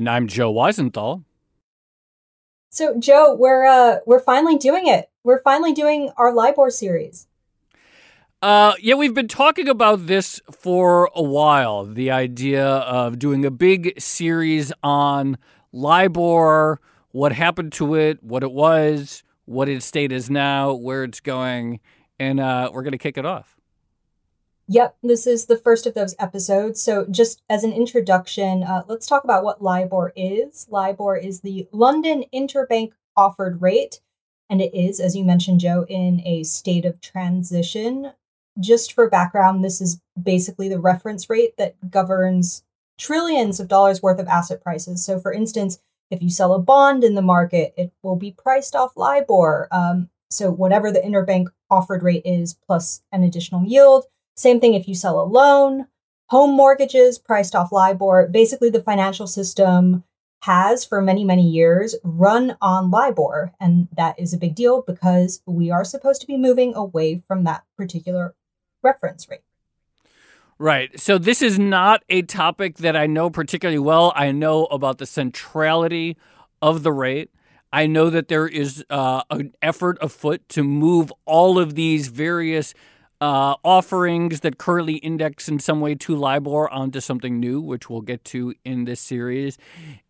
And I'm Joe Weisenthal. So, Joe, we're uh, we're finally doing it. We're finally doing our LIBOR series. Uh, yeah, we've been talking about this for a while. The idea of doing a big series on LIBOR, what happened to it, what it was, what its state is now, where it's going, and uh, we're going to kick it off. Yep, this is the first of those episodes. So, just as an introduction, uh, let's talk about what LIBOR is. LIBOR is the London Interbank Offered Rate, and it is, as you mentioned, Joe, in a state of transition. Just for background, this is basically the reference rate that governs trillions of dollars worth of asset prices. So, for instance, if you sell a bond in the market, it will be priced off LIBOR. Um, so, whatever the interbank offered rate is plus an additional yield same thing if you sell a loan, home mortgages priced off LIBOR. Basically, the financial system has for many, many years run on LIBOR. And that is a big deal because we are supposed to be moving away from that particular reference rate. Right. So this is not a topic that I know particularly well. I know about the centrality of the rate. I know that there is uh, an effort afoot to move all of these various uh, offerings that currently index in some way to LIBOR onto something new, which we'll get to in this series.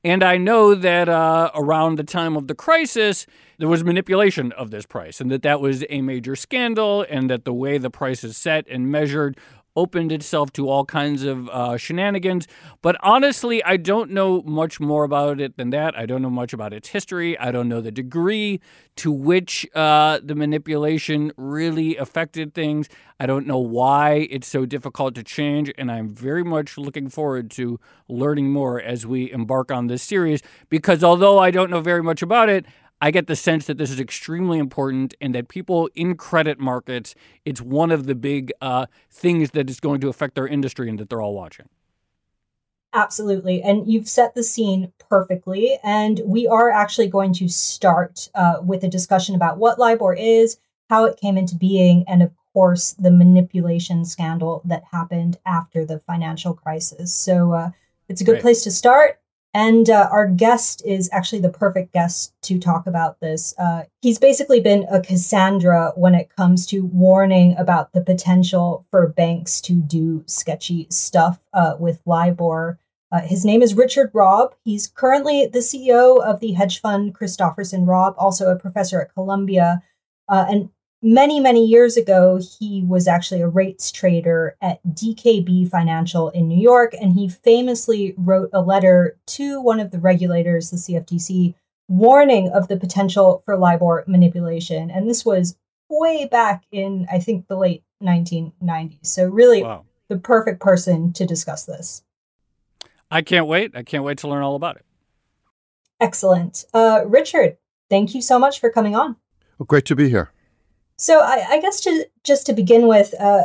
And I know that uh, around the time of the crisis, there was manipulation of this price, and that that was a major scandal, and that the way the price is set and measured opened itself to all kinds of uh, shenanigans. But honestly, I don't know much more about it than that. I don't know much about its history. I don't know the degree to which uh, the manipulation really affected things. I don't know why it's so difficult to change. And I'm very much looking forward to learning more as we embark on this series because although I don't know very much about it, I get the sense that this is extremely important and that people in credit markets, it's one of the big uh, things that is going to affect their industry and that they're all watching. Absolutely. And you've set the scene perfectly. And we are actually going to start uh, with a discussion about what LIBOR is, how it came into being, and of course, the manipulation scandal that happened after the financial crisis. So uh, it's a good right. place to start. And uh, our guest is actually the perfect guest to talk about this. Uh, he's basically been a Cassandra when it comes to warning about the potential for banks to do sketchy stuff uh, with LIBOR. Uh, his name is Richard Robb. He's currently the CEO of the hedge fund Christofferson Robb, also a professor at Columbia. Uh, and many, many years ago, he was actually a rates trader at DKB Financial in New York. And he famously wrote a letter to one of the regulators, the CFTC, warning of the potential for LIBOR manipulation. And this was way back in, I think, the late 1990s. So, really, wow. the perfect person to discuss this. I can't wait. I can't wait to learn all about it. Excellent. Uh, Richard, thank you so much for coming on. Well, great to be here. So I, I guess to just to begin with, uh,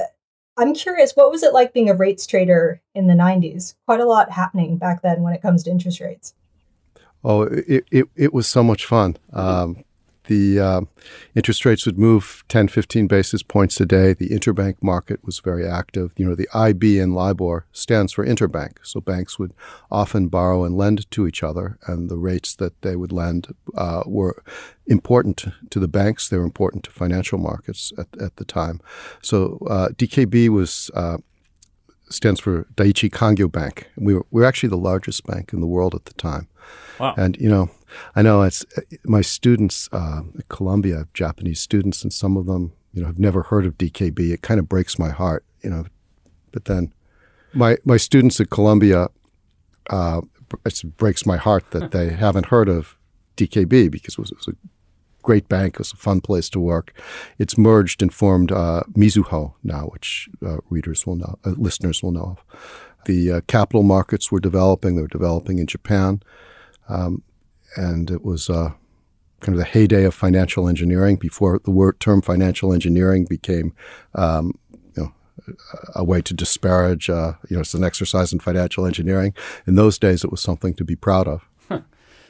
I'm curious, what was it like being a rates trader in the 90s? Quite a lot happening back then when it comes to interest rates. Oh, it, it, it was so much fun. Um, the uh, interest rates would move 10, 15 basis points a day. The interbank market was very active. You know, the IB in LIBOR stands for interbank. So banks would often borrow and lend to each other, and the rates that they would lend uh, were important to the banks. They were important to financial markets at, at the time. So uh, DKB was uh, stands for Daiichi Kangyo Bank. We were, we were actually the largest bank in the world at the time. Wow. And you know, I know it's my students uh, at Columbia, Japanese students, and some of them, you know, have never heard of DKB. It kind of breaks my heart, you know. But then, my my students at Columbia, uh, it breaks my heart that they haven't heard of DKB because it was, it was, a great bank. It was a fun place to work. It's merged and formed uh, Mizuho now, which uh, readers will know, uh, listeners will know of. The uh, capital markets were developing. They were developing in Japan. Um, and it was uh, kind of the heyday of financial engineering before the word term financial engineering became um, you know, a way to disparage, uh, you know, it's an exercise in financial engineering. In those days, it was something to be proud of.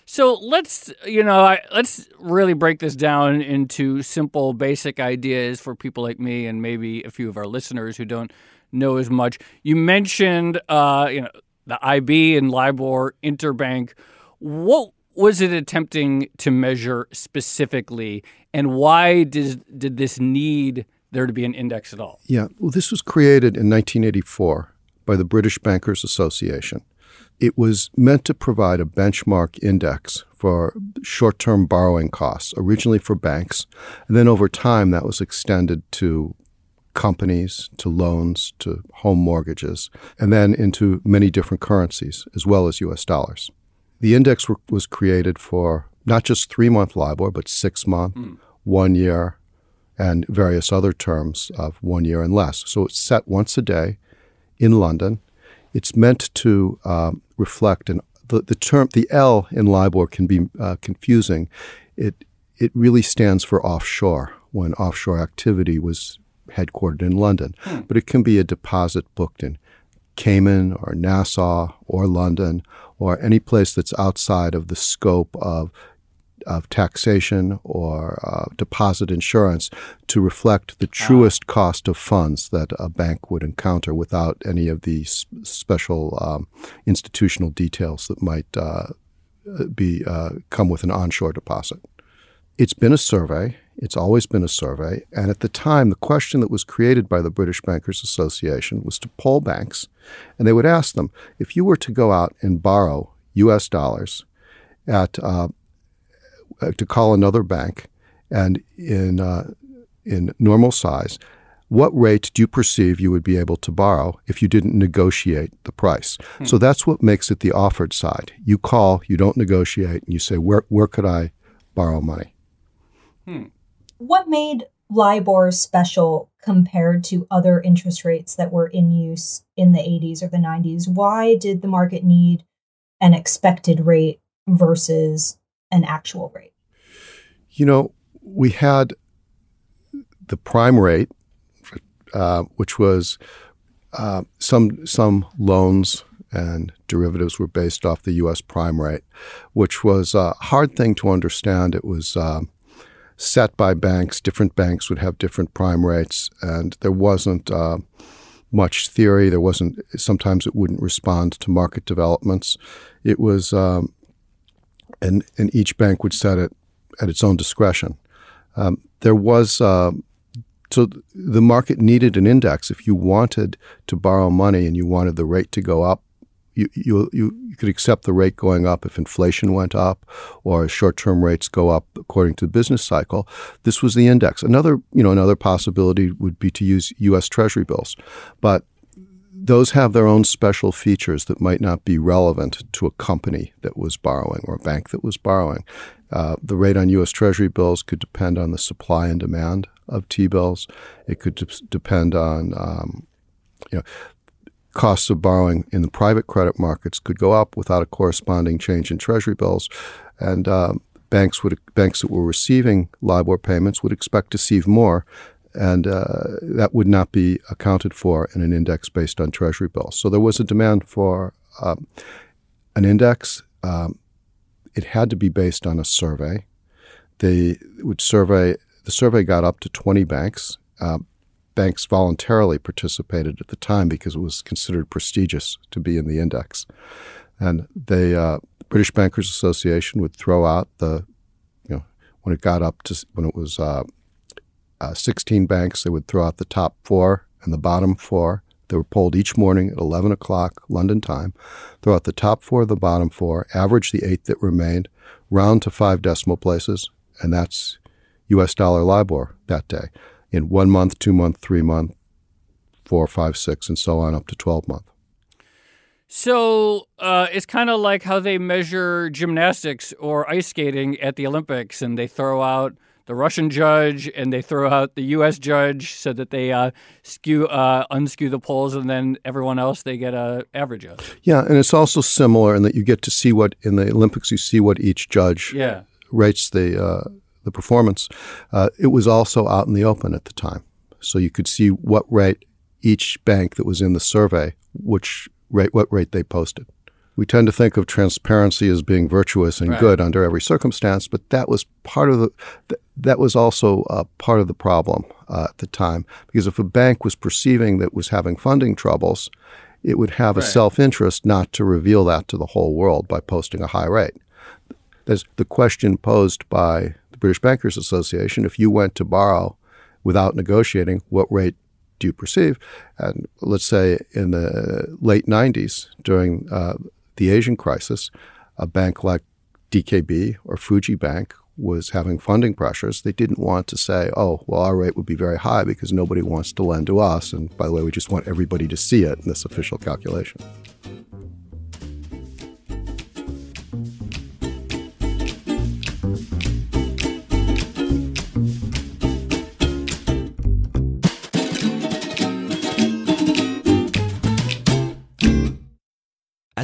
So let's, you know, I, let's really break this down into simple, basic ideas for people like me and maybe a few of our listeners who don't know as much. You mentioned, uh, you know, the IB and LIBOR interbank. What was it attempting to measure specifically, and why did did this need there to be an index at all? Yeah, well, this was created in 1984 by the British Bankers Association. It was meant to provide a benchmark index for short term borrowing costs, originally for banks. And then over time, that was extended to companies, to loans, to home mortgages, and then into many different currencies, as well as US dollars. The index was created for not just three month LIBOR, but six month, mm. one year, and various other terms of one year and less. So it's set once a day in London. It's meant to uh, reflect an the, the term the L in LIBOR can be uh, confusing. It it really stands for offshore when offshore activity was headquartered in London, hmm. but it can be a deposit booked in Cayman or Nassau or London or any place that's outside of the scope of of taxation or uh, deposit insurance to reflect the ah. truest cost of funds that a bank would encounter without any of the special um, institutional details that might uh, be uh, come with an onshore deposit. It's been a survey. It's always been a survey. And at the time, the question that was created by the British Bankers Association was to poll banks. And they would ask them if you were to go out and borrow US dollars at, uh, uh, to call another bank and in, uh, in normal size, what rate do you perceive you would be able to borrow if you didn't negotiate the price? Hmm. So that's what makes it the offered side. You call, you don't negotiate, and you say, where, where could I borrow money? Hmm. What made LIBOR special compared to other interest rates that were in use in the 80s or the 90s? Why did the market need an expected rate versus an actual rate? You know, we had the prime rate, uh, which was uh, some some loans and derivatives were based off the U.S. prime rate, which was a hard thing to understand. It was uh, set by banks. Different banks would have different prime rates, and there wasn't uh, much theory. There wasn't. Sometimes it wouldn't respond to market developments. It was, um, and and each bank would set it at its own discretion. Um, there was. Uh, so the market needed an index. If you wanted to borrow money and you wanted the rate to go up, you, you, you could accept the rate going up if inflation went up or short-term rates go up according to the business cycle. This was the index. Another, you know, another possibility would be to use U.S. Treasury bills, but those have their own special features that might not be relevant to a company that was borrowing or a bank that was borrowing. Uh, the rate on U.S. Treasury bills could depend on the supply and demand of T-bills. It could de- depend on um, you know, costs of borrowing in the private credit markets could go up without a corresponding change in treasury bills, and uh, banks would banks that were receiving LIBOR payments would expect to receive more, and uh, that would not be accounted for in an index based on treasury bills. So there was a demand for um, an index. Um, it had to be based on a survey. they would survey. The survey got up to 20 banks. Uh, banks voluntarily participated at the time because it was considered prestigious to be in the index, and the uh, British Bankers Association would throw out the, you know, when it got up to when it was uh, uh, 16 banks, they would throw out the top four and the bottom four. They were polled each morning at 11 o'clock London time. Throw out the top four, the bottom four, average the eight that remained, round to five decimal places, and that's U.S. dollar LIBOR that day in one month, two month, three month, four, five, six, and so on up to 12 month. So uh, it's kind of like how they measure gymnastics or ice skating at the Olympics, and they throw out the Russian judge and they throw out the U.S. judge so that they uh, skew uh, unskew the polls, and then everyone else they get a average of. Yeah, and it's also similar in that you get to see what in the Olympics you see what each judge yeah. rates the uh, the performance. Uh, it was also out in the open at the time, so you could see what rate each bank that was in the survey, which rate what rate they posted. We tend to think of transparency as being virtuous and right. good under every circumstance, but that was part of the that was also uh, part of the problem uh, at the time because if a bank was perceiving that was having funding troubles, it would have right. a self interest not to reveal that to the whole world by posting a high rate. There's the question posed by British Bankers Association: if you went to borrow without negotiating, what rate do you perceive? And let's say in the late 90s, during uh, the Asian crisis, a bank like DKB or Fuji Bank was having funding pressures. They didn't want to say, oh, well, our rate would be very high because nobody wants to lend to us. And by the way, we just want everybody to see it in this official calculation.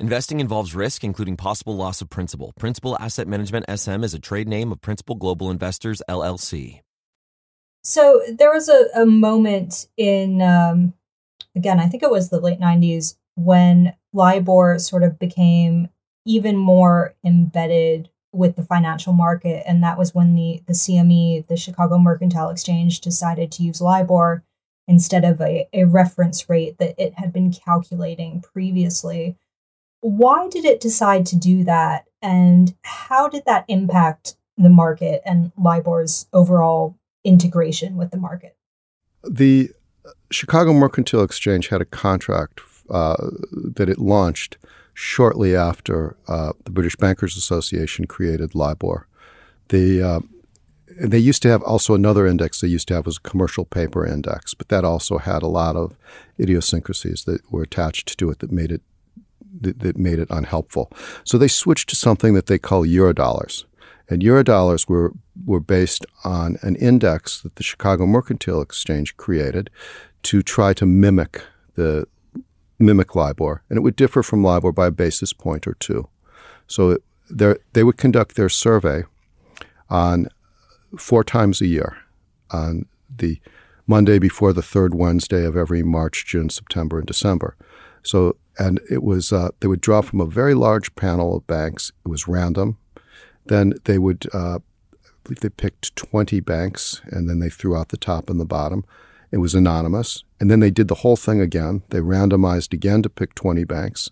Investing involves risk, including possible loss of principal. Principal Asset Management SM is a trade name of Principal Global Investors, LLC. So there was a, a moment in, um, again, I think it was the late 90s, when LIBOR sort of became even more embedded with the financial market. And that was when the, the CME, the Chicago Mercantile Exchange, decided to use LIBOR instead of a, a reference rate that it had been calculating previously why did it decide to do that? And how did that impact the market and libor's overall integration with the market? The chicago mercantile exchange had a contract uh, that it launched shortly after uh, the british bankers association created libor. The uh, they used to have also another index they used to have was a commercial paper index, but that also had a lot of idiosyncrasies that were attached to it that made it that, that made it unhelpful. So they switched to something that they call eurodollars. And eurodollars were, were based on an index that the Chicago Mercantile Exchange created to try to mimic the mimic LIBOR, and it would differ from LIBOR by a basis point or two. So they would conduct their survey on four times a year, on the Monday before the third Wednesday of every March, June, September, and December. So and it was uh, they would draw from a very large panel of banks. It was random. Then they would, uh, I believe they picked 20 banks, and then they threw out the top and the bottom. It was anonymous, and then they did the whole thing again. They randomized again to pick 20 banks,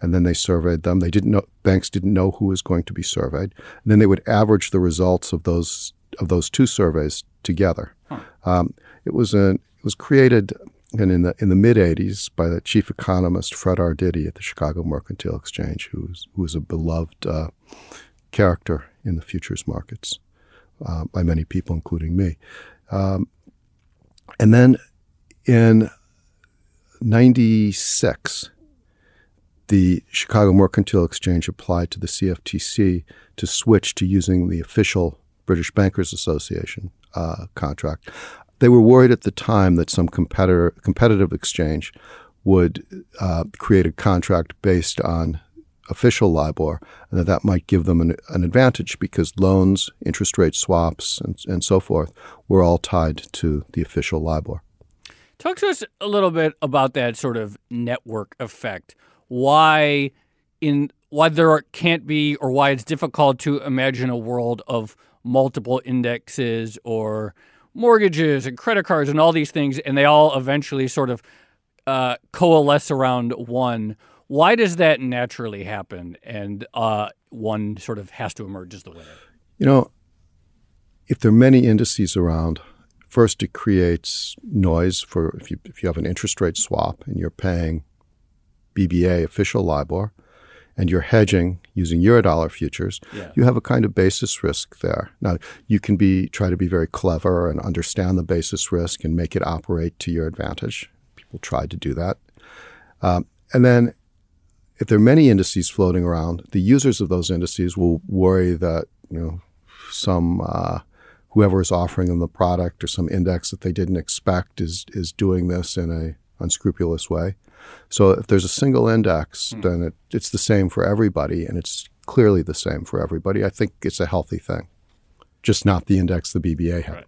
and then they surveyed them. They didn't know banks didn't know who was going to be surveyed. And then they would average the results of those of those two surveys together. Huh. Um, it was a it was created and in the in the mid '80s by the chief economist Fred Arditti at the Chicago Mercantile Exchange, who's who was a beloved uh, character in the futures markets uh, by many people, including me. Um, and then in '96, the Chicago Mercantile Exchange applied to the CFTC to switch to using the official British Bankers Association uh, contract they were worried at the time that some competitor competitive exchange would uh, create a contract based on official LIBOR, and that that might give them an, an advantage because loans, interest rate swaps, and, and so forth were all tied to the official LIBOR. Talk to us a little bit about that sort of network effect. Why in why there can't be or why it's difficult to imagine a world of multiple indexes or mortgages and credit cards and all these things, and they all eventually sort of uh, coalesce around one. Why does that naturally happen, and uh, one sort of has to emerge as the winner? You know, if there are many indices around, first it creates noise for if you if you have an interest rate swap and you're paying BBA official LIBOR and you're hedging using eurodollar futures, yeah. you have a kind of basis risk there. Now you can be try to be very clever and understand the basis risk and make it operate to your advantage. People try to do that, um, and then if there are many indices floating around, the users of those indices will worry that you know some uh, whoever is offering them the product or some index that they didn't expect is is doing this in a unscrupulous way. So if there's a single index, mm. then it, it's the same for everybody, and it's clearly the same for everybody. I think it's a healthy thing, just not the index the BBA had. Right.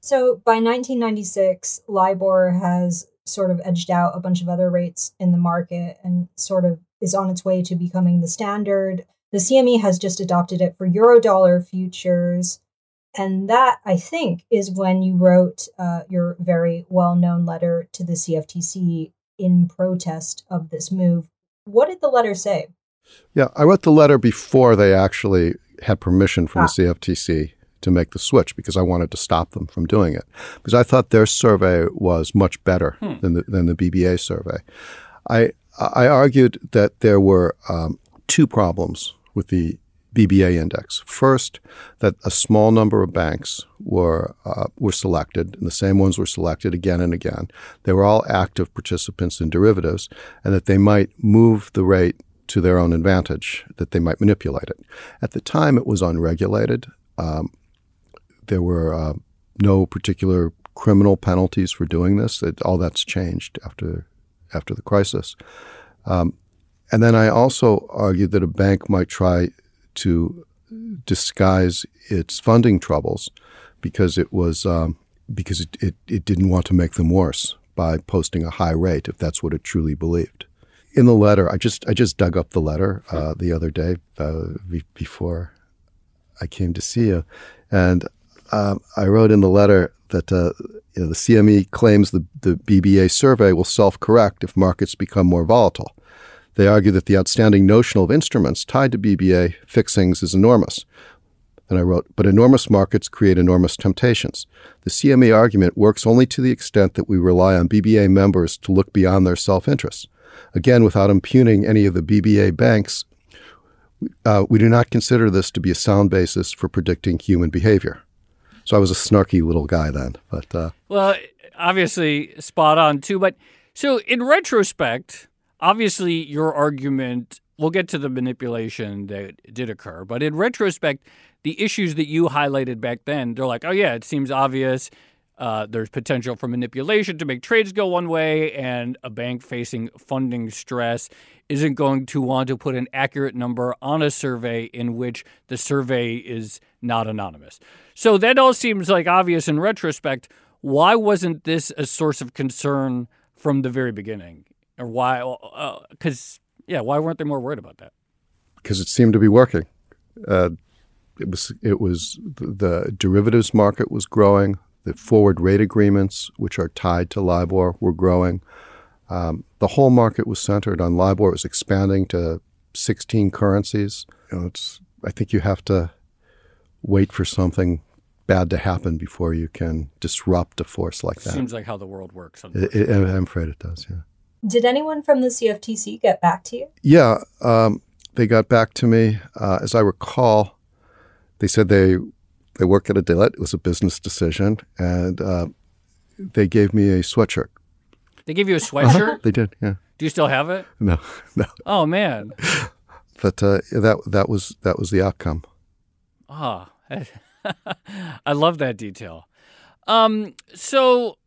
So by 1996, LIBOR has sort of edged out a bunch of other rates in the market and sort of is on its way to becoming the standard. The CME has just adopted it for Eurodollar futures. And that, I think, is when you wrote uh, your very well known letter to the CFTC in protest of this move. What did the letter say? Yeah, I wrote the letter before they actually had permission from ah. the CFTC to make the switch because I wanted to stop them from doing it because I thought their survey was much better hmm. than the than the BBA survey. I I argued that there were um, two problems with the BBA index. First, that a small number of banks were uh, were selected, and the same ones were selected again and again. They were all active participants in derivatives, and that they might move the rate to their own advantage, that they might manipulate it. At the time, it was unregulated. Um, there were uh, no particular criminal penalties for doing this. It, all that's changed after after the crisis. Um, and then I also argued that a bank might try to disguise its funding troubles because it was um, because it, it, it didn't want to make them worse by posting a high rate if that's what it truly believed. In the letter, I just I just dug up the letter uh, the other day uh, before I came to see you, and um, I wrote in the letter that uh, you know, the CME claims the, the BBA survey will self correct if markets become more volatile. They argue that the outstanding notional of instruments tied to BBA fixings is enormous. And I wrote, but enormous markets create enormous temptations. The CME argument works only to the extent that we rely on BBA members to look beyond their self interests. Again, without impugning any of the BBA banks, uh, we do not consider this to be a sound basis for predicting human behavior. So I was a snarky little guy then, but uh, well, obviously spot on too. But so in retrospect, obviously your argument we'll get to the manipulation that did occur but in retrospect the issues that you highlighted back then they're like oh yeah it seems obvious uh, there's potential for manipulation to make trades go one way, and a bank facing funding stress isn't going to want to put an accurate number on a survey in which the survey is not anonymous. So that all seems like obvious in retrospect. Why wasn't this a source of concern from the very beginning? Or why? Because uh, yeah, why weren't they more worried about that? Because it seemed to be working. Uh, it was it was the derivatives market was growing. The forward rate agreements, which are tied to LIBOR, were growing. Um, the whole market was centered on LIBOR. It was expanding to 16 currencies. You know, it's I think you have to wait for something bad to happen before you can disrupt a force like that. Seems like how the world works. It, it, I'm afraid it does. Yeah. Did anyone from the CFTC get back to you? Yeah, um, they got back to me. Uh, as I recall, they said they they work at a debt. It was a business decision, and uh, they gave me a sweatshirt. They gave you a sweatshirt. they did. Yeah. Do you still have it? No, no. Oh man. But uh, that that was that was the outcome. Ah, oh, I love that detail. Um, so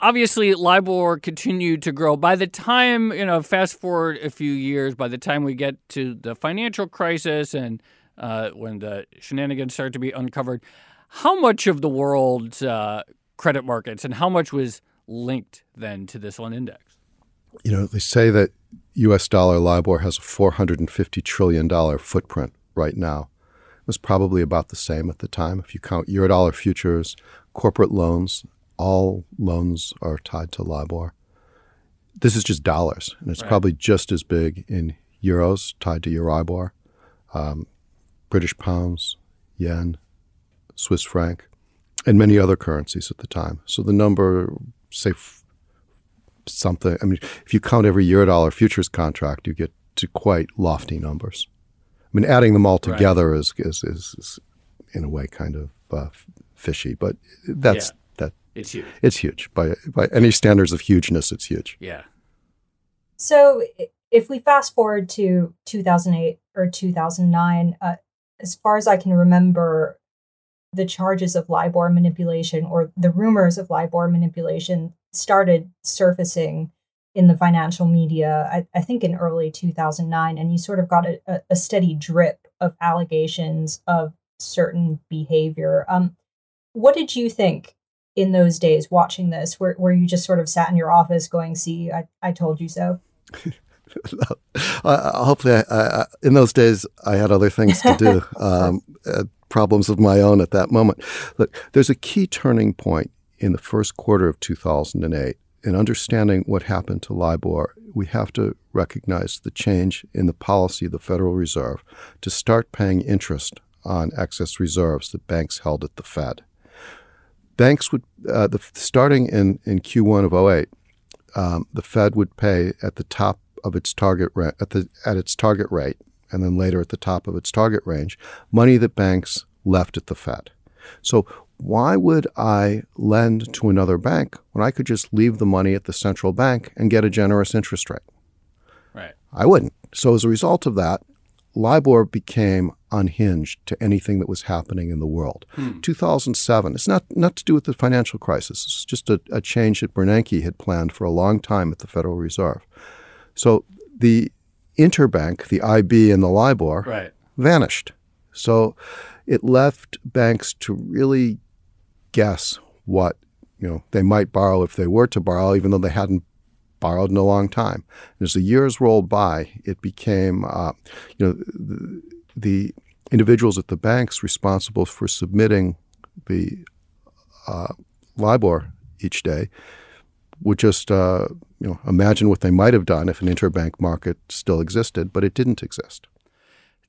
obviously LIBOR continued to grow. By the time, you know, fast forward a few years, by the time we get to the financial crisis and uh, when the shenanigans start to be uncovered, how much of the world's uh, credit markets and how much was linked then to this one index? You know, they say that U.S. dollar LIBOR has a $450 trillion footprint right now. It was probably about the same at the time. If you count Eurodollar futures, corporate loans, all loans are tied to LIBOR. This is just dollars, and it's right. probably just as big in euros tied to Euribor, um, British pounds, yen, Swiss franc, and many other currencies at the time. So the number, say, f- something. I mean, if you count every Eurodollar futures contract, you get to quite lofty numbers. I mean, adding them all together right. is, is, is, is, in a way, kind of uh, fishy, but that's. It's huge. It's huge by by any standards of hugeness. It's huge. Yeah. So if we fast forward to 2008 or 2009, uh, as far as I can remember, the charges of LIBOR manipulation or the rumors of LIBOR manipulation started surfacing in the financial media, I, I think in early 2009, and you sort of got a, a steady drip of allegations of certain behavior. Um, what did you think in those days watching this, where, where you just sort of sat in your office going, see, I, I told you so? uh, hopefully, I, I, in those days, I had other things to do, um, uh, problems of my own at that moment. Look, there's a key turning point in the first quarter of 2008. In understanding what happened to LIBOR, we have to recognize the change in the policy of the Federal Reserve to start paying interest on excess reserves that banks held at the Fed. Banks would, uh, the, starting in, in Q1 of 08, um, the Fed would pay at the top of its target rate, at, the, at its target rate, and then later at the top of its target range, money that banks left at the Fed. So why would I lend to another bank when I could just leave the money at the central bank and get a generous interest rate? Right. I wouldn't. So as a result of that, LIBOR became unhinged to anything that was happening in the world. Hmm. 2007, it's not, not to do with the financial crisis. It's just a, a change that Bernanke had planned for a long time at the Federal Reserve. So the interbank, the IB and the LIBOR, right. vanished. So it left banks to really guess what you know they might borrow if they were to borrow, even though they hadn't borrowed in a long time. And as the years rolled by, it became uh, you know the, the, individuals at the banks responsible for submitting the uh, LIBOR each day would just uh, you know imagine what they might have done if an interbank market still existed, but it didn't exist.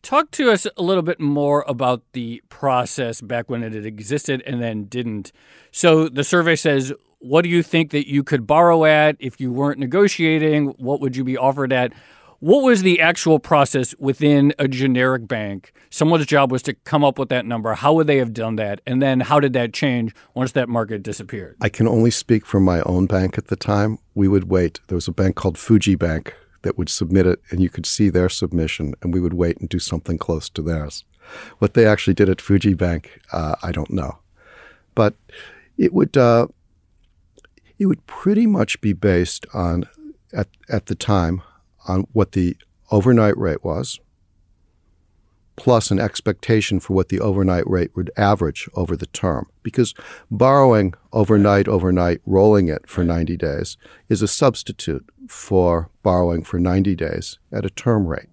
Talk to us a little bit more about the process back when it existed and then didn't. So the survey says, what do you think that you could borrow at if you weren't negotiating? What would you be offered at? What was the actual process within a generic bank? Someone's job was to come up with that number. How would they have done that? And then how did that change once that market disappeared? I can only speak for my own bank at the time. We would wait. There was a bank called Fuji Bank that would submit it, and you could see their submission, and we would wait and do something close to theirs. What they actually did at Fuji Bank, uh, I don't know, but it would uh, it would pretty much be based on at at the time on what the overnight rate was, plus an expectation for what the overnight rate would average over the term. Because borrowing overnight, overnight, rolling it for 90 days is a substitute for borrowing for 90 days at a term rate.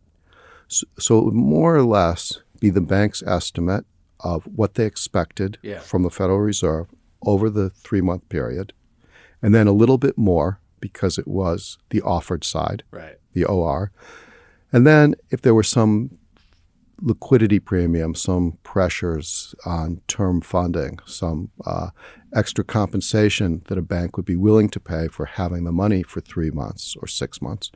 So, so it would more or less be the bank's estimate of what they expected yeah. from the Federal Reserve over the three month period, and then a little bit more because it was the offered side, right. the OR. And then if there were some liquidity premium, some pressures on term funding, some uh, extra compensation that a bank would be willing to pay for having the money for three months or six months,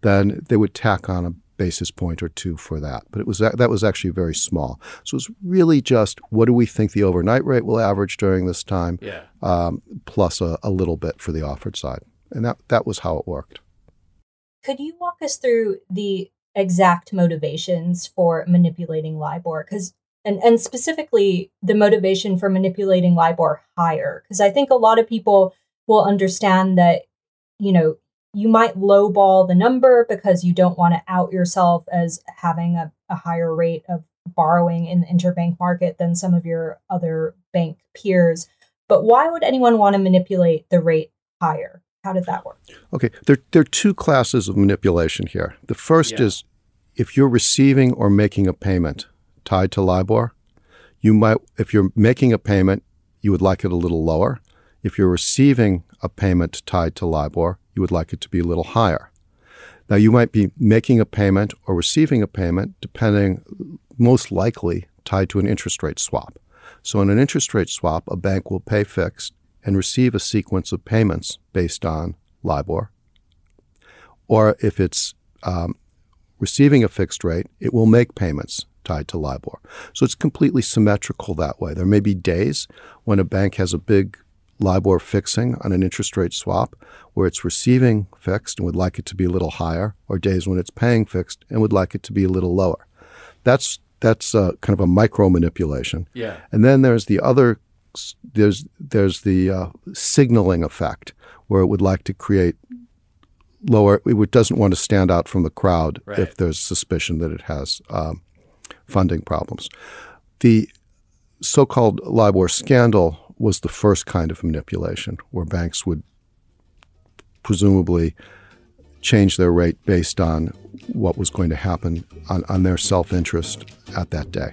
then they would tack on a basis point or two for that. But it was that was actually very small. So it was really just what do we think the overnight rate will average during this time, yeah. um, plus a, a little bit for the offered side, and that that was how it worked. Could you walk us through the exact motivations for manipulating LIBOR? Because and and specifically the motivation for manipulating LIBOR higher because I think a lot of people will understand that you know you might lowball the number because you don't want to out yourself as having a, a higher rate of borrowing in the interbank market than some of your other bank peers. But why would anyone want to manipulate the rate higher? How did that work? Okay, there, there are two classes of manipulation here. The first yeah. is if you're receiving or making a payment tied to LIBOR, you might, if you're making a payment, you would like it a little lower. If you're receiving a payment tied to LIBOR, you would like it to be a little higher. Now, you might be making a payment or receiving a payment, depending, most likely tied to an interest rate swap. So, in an interest rate swap, a bank will pay fixed and receive a sequence of payments based on LIBOR. Or if it's um, receiving a fixed rate, it will make payments tied to LIBOR. So it's completely symmetrical that way. There may be days when a bank has a big LIBOR fixing on an interest rate swap where it's receiving fixed and would like it to be a little higher, or days when it's paying fixed and would like it to be a little lower. That's that's uh, kind of a micro manipulation. Yeah. And then there's the other there's there's the uh, signaling effect where it would like to create lower. It doesn't want to stand out from the crowd right. if there's suspicion that it has um, funding problems. The so-called LIBOR scandal was the first kind of manipulation where banks would presumably change their rate based on what was going to happen on, on their self-interest at that day.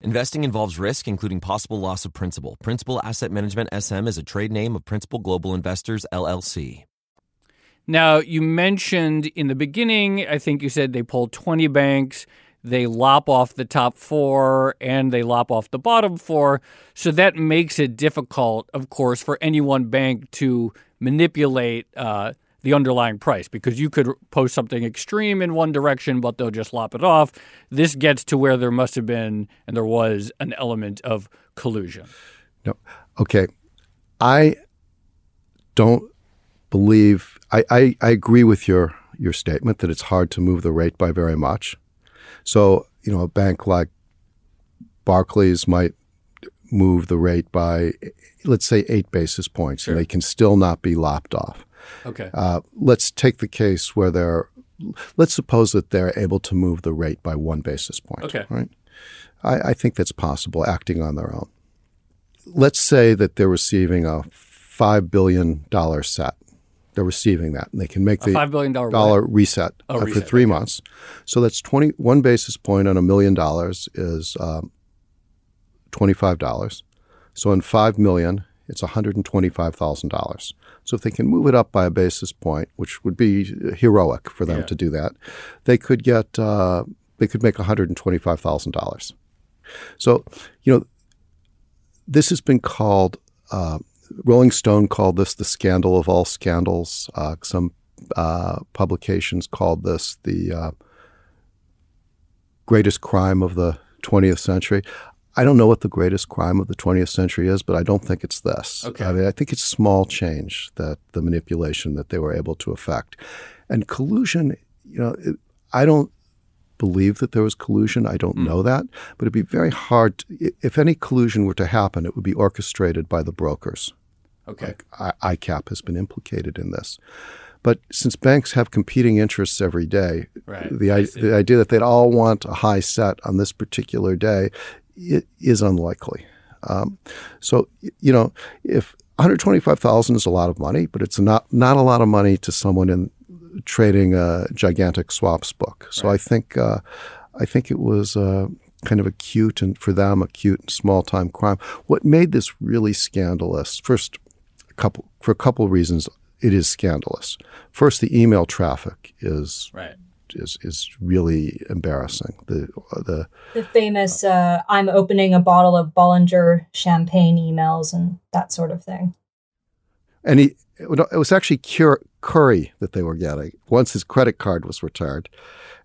Investing involves risk, including possible loss of principal. Principal Asset Management SM is a trade name of Principal Global Investors, LLC. Now, you mentioned in the beginning, I think you said they pulled 20 banks, they lop off the top four, and they lop off the bottom four. So that makes it difficult, of course, for any one bank to manipulate uh, the underlying price because you could post something extreme in one direction, but they'll just lop it off. This gets to where there must have been and there was an element of collusion. No. Okay. I don't believe I, I, I agree with your your statement that it's hard to move the rate by very much. So, you know, a bank like Barclays might move the rate by let's say eight basis points sure. and they can still not be lopped off. Okay. Uh, let's take the case where they're, let's suppose that they're able to move the rate by one basis point. Okay. Right. I, I think that's possible, acting on their own. Let's say that they're receiving a five billion dollar set. They're receiving that, and they can make the five billion dollar reset oh, for reset. three okay. months. So that's twenty one basis point on a million dollars is um, twenty five dollars. So in five million, it's $125,000. So if they can move it up by a basis point, which would be heroic for them yeah. to do that, they could get uh, they could make $125,000. So, you know, this has been called uh, Rolling Stone called this the scandal of all scandals. Uh, some uh, publications called this the uh, greatest crime of the 20th century. I don't know what the greatest crime of the 20th century is, but I don't think it's this. Okay. I mean, I think it's small change that the manipulation that they were able to effect. And collusion, you know, it, I don't believe that there was collusion. I don't mm. know that, but it'd be very hard. To, if any collusion were to happen, it would be orchestrated by the brokers. Okay. Like ICAP has been implicated in this. But since banks have competing interests every day, right. the, the idea that they'd all want a high set on this particular day is unlikely. Um, so you know, if 125,000 is a lot of money, but it's not not a lot of money to someone in trading a gigantic swaps book. So right. I think uh, I think it was uh, kind of acute and for them acute and small time crime. What made this really scandalous? First, a couple for a couple of reasons. It is scandalous. First, the email traffic is right. Is is really embarrassing. The the the famous uh, "I'm opening a bottle of Bollinger champagne" emails and that sort of thing. And he it was actually Curry that they were getting once his credit card was returned.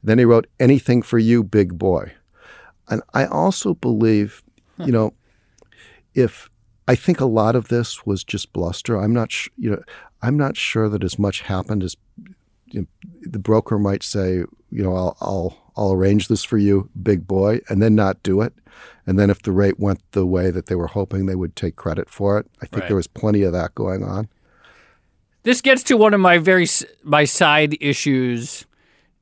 Then he wrote "Anything for you, big boy," and I also believe, you know, if I think a lot of this was just bluster. I'm not, sh- you know, I'm not sure that as much happened as you know, the broker might say. You know, I'll, I'll I'll arrange this for you, big boy, and then not do it. And then if the rate went the way that they were hoping, they would take credit for it. I think Right. there was plenty of that going on. This gets to one of my very my side issues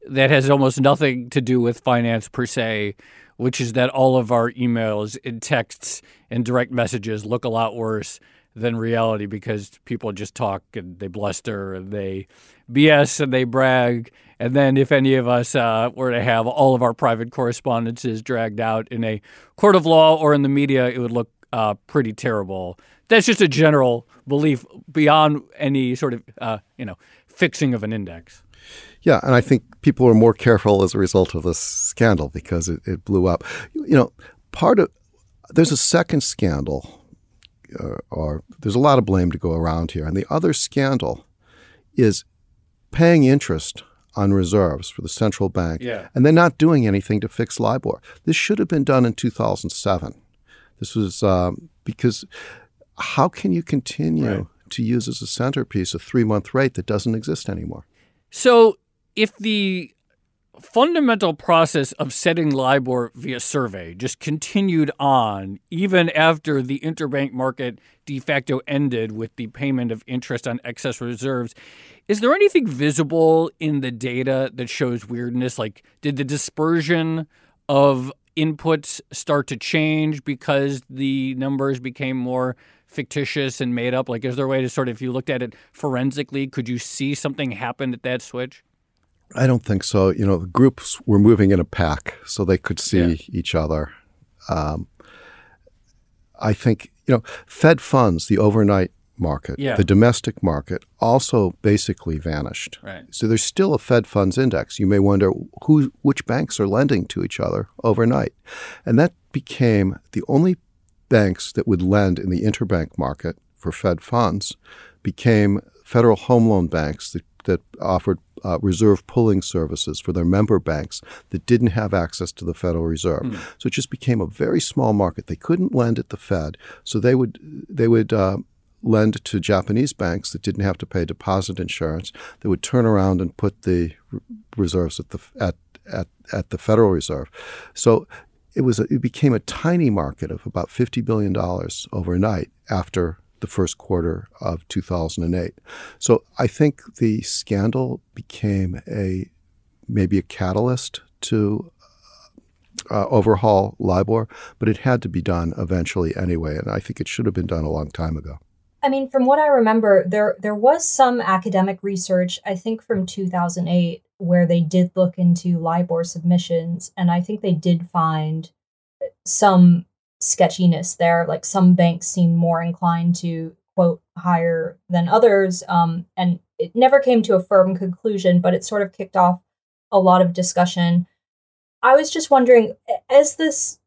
that has almost nothing to do with finance per se, which is that all of our emails and texts and direct messages look a lot worse than reality because people just talk and they bluster and they BS and they brag. And then if any of us uh, were to have all of our private correspondences dragged out in a court of law or in the media, it would look uh, pretty terrible. That's just a general belief beyond any sort of uh, you know fixing of an index. Yeah, and I think people are more careful as a result of this scandal because it, it blew up. You know, part of there's a second scandal, uh, or there's a lot of blame to go around here, and the other scandal is paying interest on reserves for the central bank, Yeah. and then not doing anything to fix LIBOR. This should have been done in 2007. This was um, because how can you continue Right. to use as a centerpiece a three month rate that doesn't exist anymore? So if the fundamental process of setting LIBOR via survey just continued on even after the interbank market de facto ended with the payment of interest on excess reserves, is there anything visible in the data that shows weirdness? Like, did the dispersion of inputs start to change because the numbers became more fictitious and made up? Like, is there a way to sort of, if you looked at it forensically, could you see something happen at that switch? I don't think so. You know, the groups were moving in a pack so they could see Yeah. each other. Um, I think, you know, Fed funds, the overnight market, Yeah. the domestic market, also basically vanished. Right. So there's still a Fed funds index. You may wonder who, which banks are lending to each other overnight. And that became the only banks that would lend in the interbank market for Fed funds became federal home loan banks that, that offered uh, reserve pulling services for their member banks that didn't have access to the Federal Reserve. So it just became a very small market. They couldn't lend at the Fed, so they would they would uh, lend to Japanese banks that didn't have to pay deposit insurance. They would turn around and put the reserves at the at at at the Federal Reserve. So it was a, it became a tiny market of about fifty billion dollars overnight after the first quarter of 2008. So I think the scandal became a maybe a catalyst to uh, overhaul LIBOR, but it had to be done eventually anyway, and I think it should have been done a long time ago. I mean, from what I remember, there there was some academic research, I think from 2008, where they did look into LIBOR submissions, and I think they did find some sketchiness there. Like some banks seemed more inclined to quote higher than others, um, and it never came to a firm conclusion, but it sort of kicked off a lot of discussion. I was just wondering, as this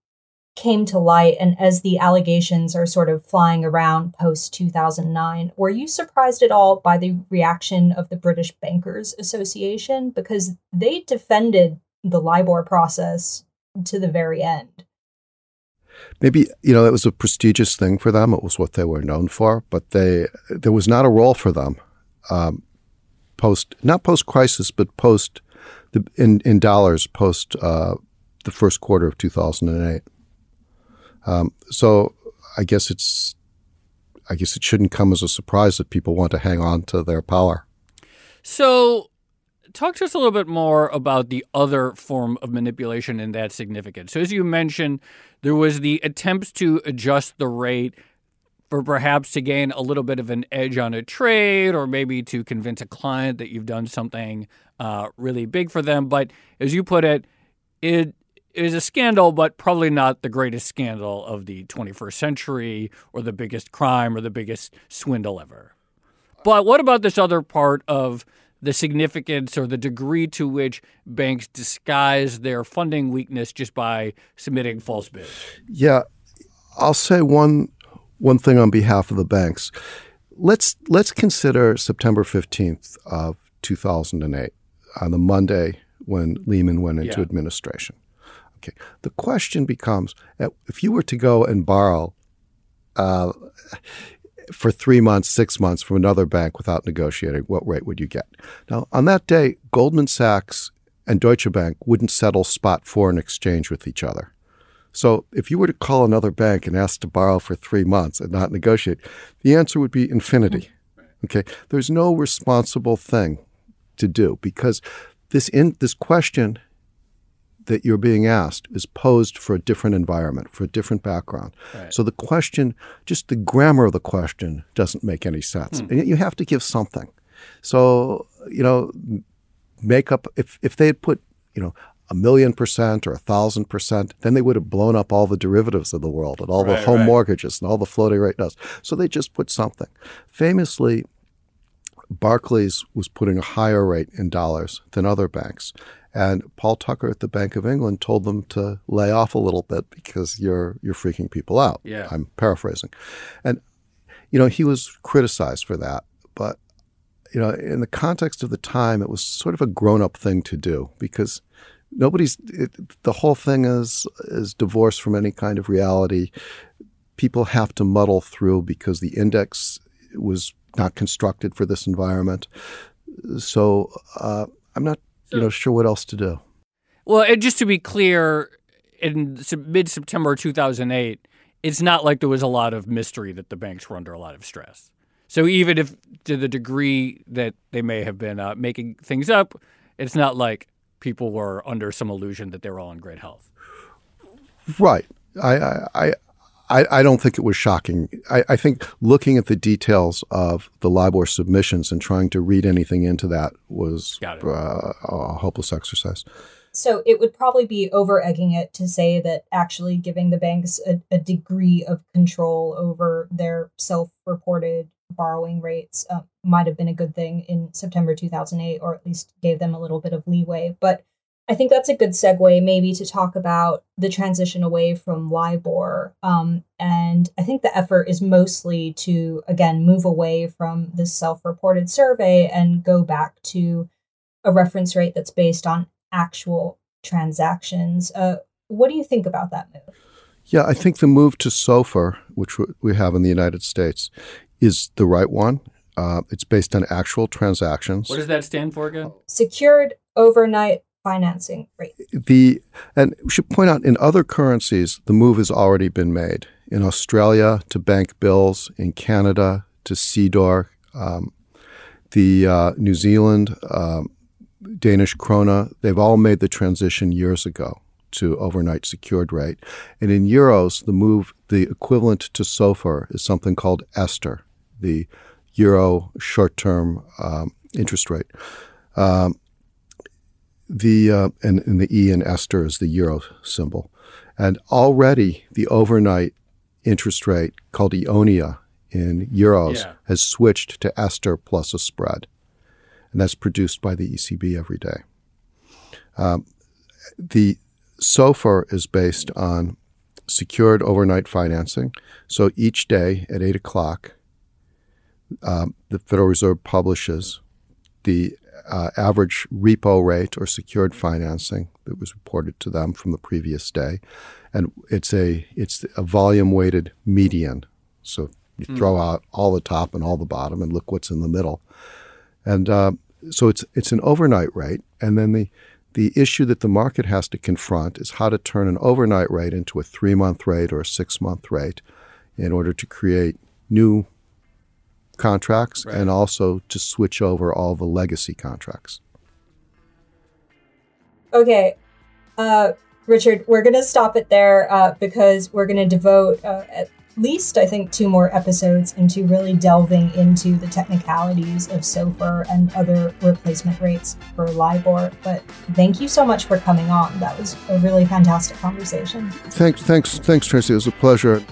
came to light and as the allegations are sort of flying around post 2009 were you surprised at all by the reaction of the british bankers association because they defended the libor process to the very end Maybe you know it was a prestigious thing for them. It was what they were known for, but they there was not a role for them um, post not post crisis, but post the in in dollars post uh, the first quarter of two thousand and eight. Um, so I guess it's I guess it shouldn't come as a surprise that people want to hang on to their power. So, talk to us a little bit more about the other form of manipulation and that significance. So, as you mentioned, there was the attempts to adjust the rate for perhaps to gain a little bit of an edge on a trade or maybe to convince a client that you've done something uh, really big for them. But as you put it, it is a scandal, but probably not the greatest scandal of the 21st century or the biggest crime or the biggest swindle ever. But what about this other part of the significance or the degree to which banks disguise their funding weakness just by submitting false bids? Yeah, I'll say one one thing on behalf of the banks. Let's let's consider September 15th of 2008 on the Monday when Lehman went into Yeah. administration. Okay. The question becomes uh, if you were to go and borrow uh, for three months, six months from another bank without negotiating, what rate would you get? Now, on that day, Goldman Sachs and Deutsche Bank wouldn't settle spot foreign exchange with each other. So if you were to call another bank and ask to borrow for three months and not negotiate, the answer would be infinity. Okay. There's no responsible thing to do because this in this question that you're being asked is posed for a different environment, for a different background. So the question, just the grammar of the question doesn't make any sense. Hmm. And yet you have to give something. So, you know, make up if if they had put, you know, a million percent or a thousand percent, then they would have blown up all the derivatives of the world and all the home right. mortgages and all the floating rate notes. So they just put something. Famously, Barclays was putting a higher rate in dollars than other banks. And Paul Tucker at the Bank of England told them to lay off a little bit because you're you're freaking people out. Yeah. I'm paraphrasing. And you know, he was criticized for that, but you know, in the context of the time, it was sort of a grown-up thing to do because nobody's. It, the whole thing is is divorced from any kind of reality. People have to muddle through because the index was not constructed for this environment. So uh, I'm not, you know, sure what else to do. Well, and just to be clear, in mid September 2008, it's not like there was a lot of mystery that the banks were under a lot of stress. So even if to the degree that they may have been uh, making things up, it's not like people were under some illusion that they were all in great health. Right. I, I, I, I I don't think it was shocking. I, I think looking at the details of the LIBOR submissions and trying to read anything into that was uh, a hopeless exercise. So it would probably be over egging it to say that actually giving the banks a, a degree of control over their self reported borrowing rates uh, might have been a good thing in September 2008, or at least gave them a little bit of leeway. But I think that's a good segue, maybe, to talk about the transition away from LIBOR. Um, and I think the effort is mostly to, again, move away from this self reported survey and go back to a reference rate that's based on actual transactions. Uh, what do you think about that move? Yeah, I think the move to SOFR, which we have in the United States, is the right one. Uh, it's based on actual transactions. What does that stand for again? Secured overnight financing rate. the and we should point out in other currencies the move has already been made in Australia to bank bills, in Canada to CDOR, um, the uh, New Zealand, um, Danish krona. They've all made the transition years ago to overnight secured rate, and in euros the move the equivalent to SOFR is something called ESTER, the euro short-term um, interest rate the uh, and, and the E in Esther is the euro symbol, and already the overnight interest rate called Eonia in euros Yeah. has switched to Esther plus a spread, and that's produced by the ECB every day. Um, the SOFR is based on secured overnight financing. So each day at eight o'clock, um, the Federal Reserve publishes the uh, average repo rate or secured financing that was reported to them from the previous day, and it's a it's a volume weighted median. So you throw out all the top and all the bottom and look what's in the middle, and uh, so it's it's an overnight rate, and then the the issue that the market has to confront is how to turn an overnight rate into a three month rate or a six month rate in order to create new contracts and also to switch over all the legacy contracts. Okay, uh, Richard, we're going to stop it there uh, because we're going to devote uh, at least, I think, two more episodes into really delving into the technicalities of SOFR and other replacement rates for LIBOR. But thank you so much for coming on. That was a really fantastic conversation. Thanks, thanks, thanks, Tracy. It was a pleasure.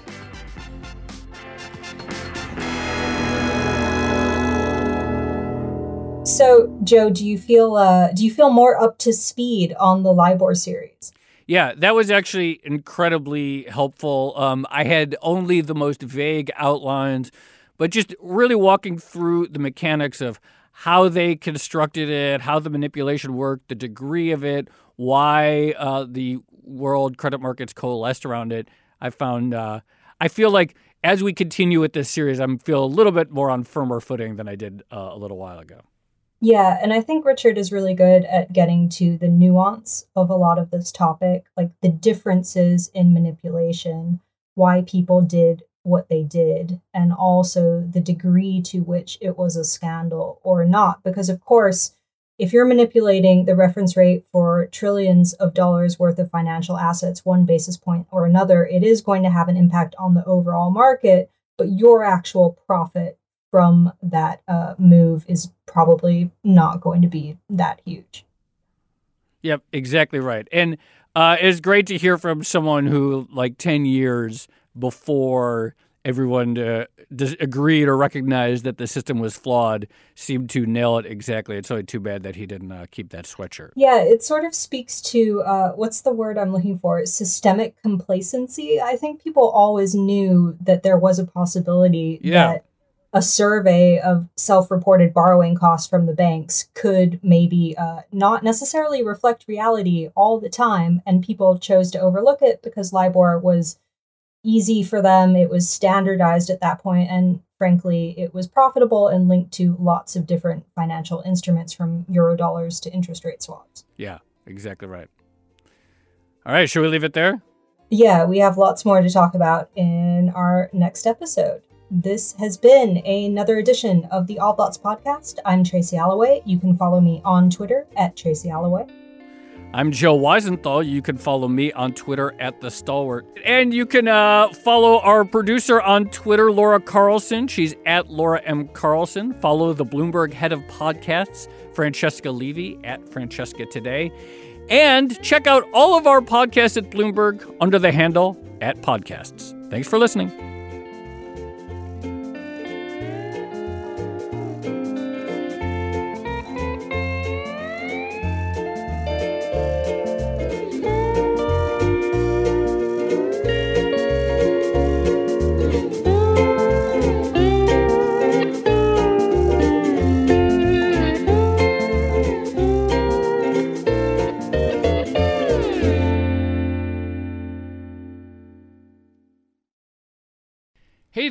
So, Joe, do you feel uh, do you feel more up to speed on the LIBOR series? Yeah, that was actually incredibly helpful. Um, I had only the most vague outlines, but just really walking through the mechanics of how they constructed it, how the manipulation worked, the degree of it, why uh, the world credit markets coalesced around it. I found uh, I feel like as we continue with this series, I'm feel a little bit more on firmer footing than I did uh, a little while ago. Yeah, and I think Richard is really good at getting to the nuance of a lot of this topic, like the differences in manipulation, why people did what they did, and also the degree to which it was a scandal or not. Because, of course, if you're manipulating the reference rate for trillions of dollars worth of financial assets, one basis point or another, it is going to have an impact on the overall market, but your actual profit from that uh, move is probably not going to be that huge. Yep, exactly right. And uh, it's great to hear from someone who, like 10 years before everyone uh, agreed or recognized that the system was flawed, seemed to nail it exactly. It's only too bad that he didn't uh, keep that sweatshirt. Yeah, it sort of speaks to uh, what's the word I'm looking for? Systemic complacency. I think people always knew that there was a possibility yeah. that a survey of self-reported borrowing costs from the banks could maybe uh, not necessarily reflect reality all the time and people chose to overlook it because libor was easy for them it was standardized at that point and frankly it was profitable and linked to lots of different financial instruments from euro dollars to interest rate swaps. Yeah exactly right. All right should we leave it there? Yeah we have lots more to talk about in our next episode this has been another edition of the Odd Lots Podcast. I'm Tracy Alloway. You can follow me on Twitter at Tracy Alloway. I'm Joe Weisenthal. You can follow me on Twitter at The Stalwart. And you can uh, follow our producer on Twitter, Laura Carlson. She's at Laura M. Carlson. Follow the Bloomberg head of podcasts, Francesca Levy, at Francesca Today. And check out all of our podcasts at Bloomberg under the handle at Podcasts. Thanks for listening.